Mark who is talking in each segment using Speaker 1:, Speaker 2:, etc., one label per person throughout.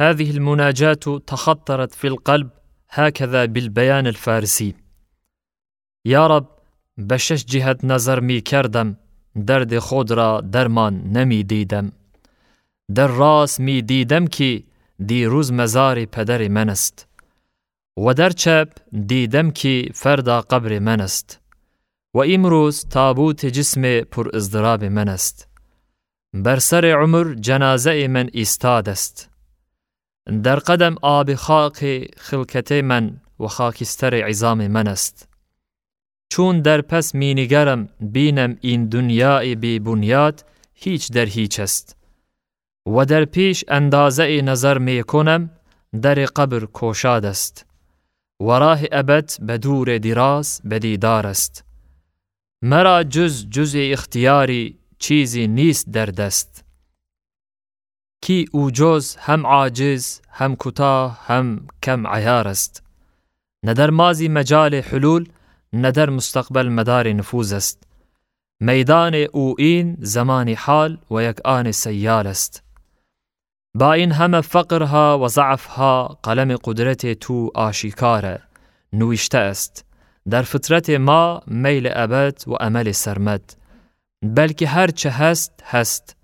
Speaker 1: هذه المناجاة تخطرت في القلب هكذا بالبيان الفارسي. يا رب بشش جهة نظر مي كردم درد خود را درمان نمی دیدم در راست می دیدم که دیروز مزار پدر من است و در چپ دیدم که فردا قبر من است و امروز تابوت جسم پر ازدراب من است بر سر عمر جنازه من ایستاد است در قدم آب خاک خلکت من و خاکستر عظام من است. چون در پس مینگرم بینم این دنیای بی بنیاد هیچ در هیچ است. و در پیش اندازه نظر می کنم در قبر کوشاد است. و راه ابد به دور دراز به دیدار است. مرا جز جز اختیاری چیزی نیست در دست. کی او جز هم عاجز هم کوتاه هم کم عیار است. نه در مازی مجال حلول نه در مستقبل مدار نفوذ است. میدان او این زمان حال و یک آن سیال است. با این همه فقرها و ضعفها قلم قدرت تو آشیکاره نوشته است. در فطرت ما میل ابد و عمل سرمد. بلکه هر چه هست هست.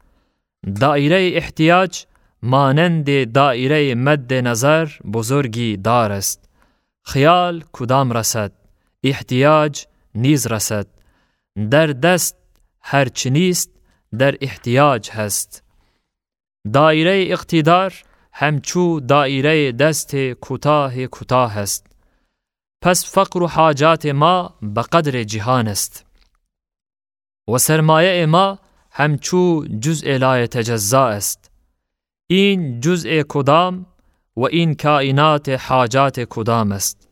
Speaker 1: دائره احتیاج مانند دائره مد نظر بزرگی دار است خیال کدام رسد احتیاج نیز رسد در دست هر چه نیست در احتیاج هست دایره اقتدار همچو دایره دست کوتاه کوتاه است پس فقر و حاجات ما به قدر جهان است و سرمایه ما همچو جزء لا تجزا است. این جزء کدام و این کائنات حاجات کدام است؟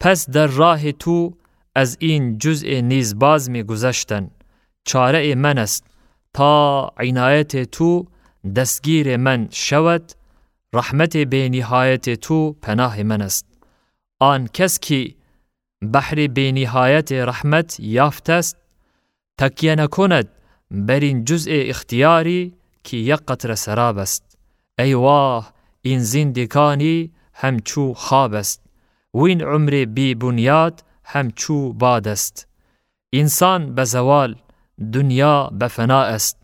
Speaker 1: پس در راه تو از این جزء نیز باز می گذشتن چاره من است. تا عنایت تو دستگیر من شود رحمت به نهایت تو پناه من است. آن کس که بحر به نهایت رحمت یافت است تکیه نکند بر این جزء اختیاری که یک قطر سراب است. ای واه این زندگانی همچو خواب است. و این عمر بی بنیاد همچو باد است. انسان به زوال دنیا به فنا است.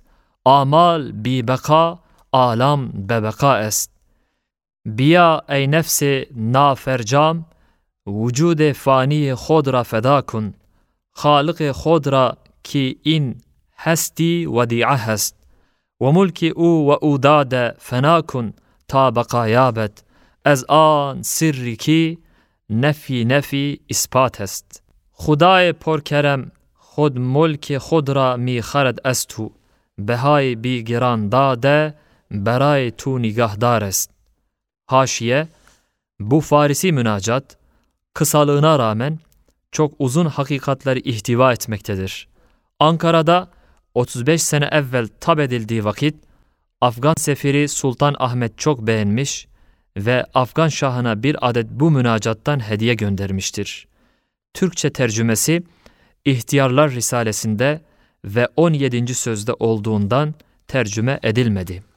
Speaker 1: آمال بی بقا آلام به بقا است. بیا ای نفس نافرجام وجود فانی خود را فدا کن. خالق خود را که این هستی ودیعه هست و ملک او و او داده فنا کن تا بقا یابد از آن سری که نفی نفی اثبات است خدای پرکرم خود ملک خود را می خرد از تو بهای بی گران داده برای تو nigahdar است. Haşiye, bu Farisi münacat, kısalığına rağmen çok uzun hakikatleri ihtiva etmektedir. Ankara'da 35 sene evvel tab edildiği vakit, Afgan sefiri Sultan Ahmet çok beğenmiş ve Afgan Şahına bir adet bu münacattan hediye göndermiştir. Türkçe tercümesi İhtiyarlar Risalesinde ve 17. sözde olduğundan tercüme edilmedi.